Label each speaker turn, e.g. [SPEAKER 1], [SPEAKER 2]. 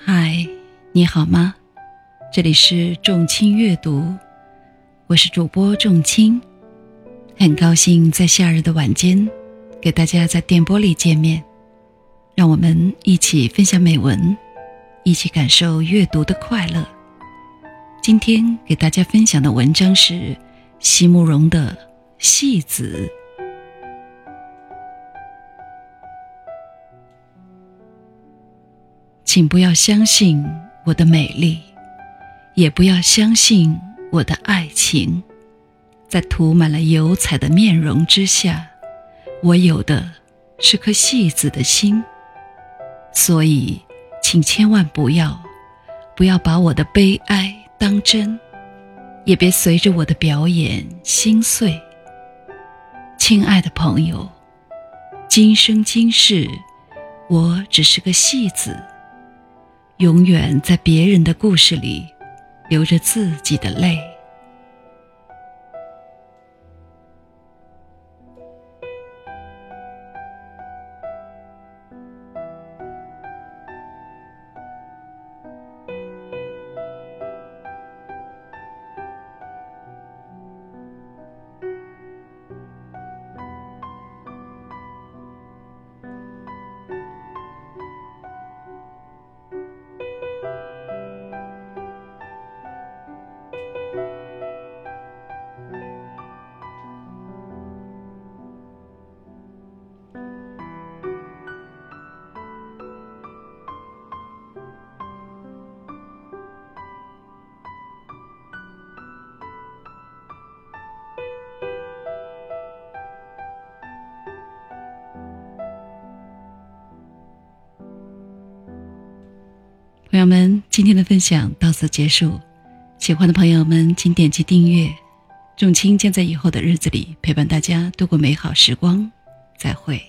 [SPEAKER 1] 嗨，你好吗？这里是众卿阅读，我是主播众卿，很高兴在夏日的晚间，给大家在电波里见面，让我们一起分享美文，一起感受阅读的快乐。今天给大家分享的文章是席慕容的《戏子》。请不要相信我的美丽，也不要相信我的爱情。在涂满了油彩的面容之下，我有的是颗戏子的心。所以，请千万不要，不要把我的悲哀当真，也别随着我的表演心碎。亲爱的朋友，今生今世，我只是个戏子。永远在别人的故事里流着自己的泪。朋友们，今天的分享到此结束。喜欢的朋友们，请点击订阅。仲卿将在以后的日子里陪伴大家度过美好时光。再会。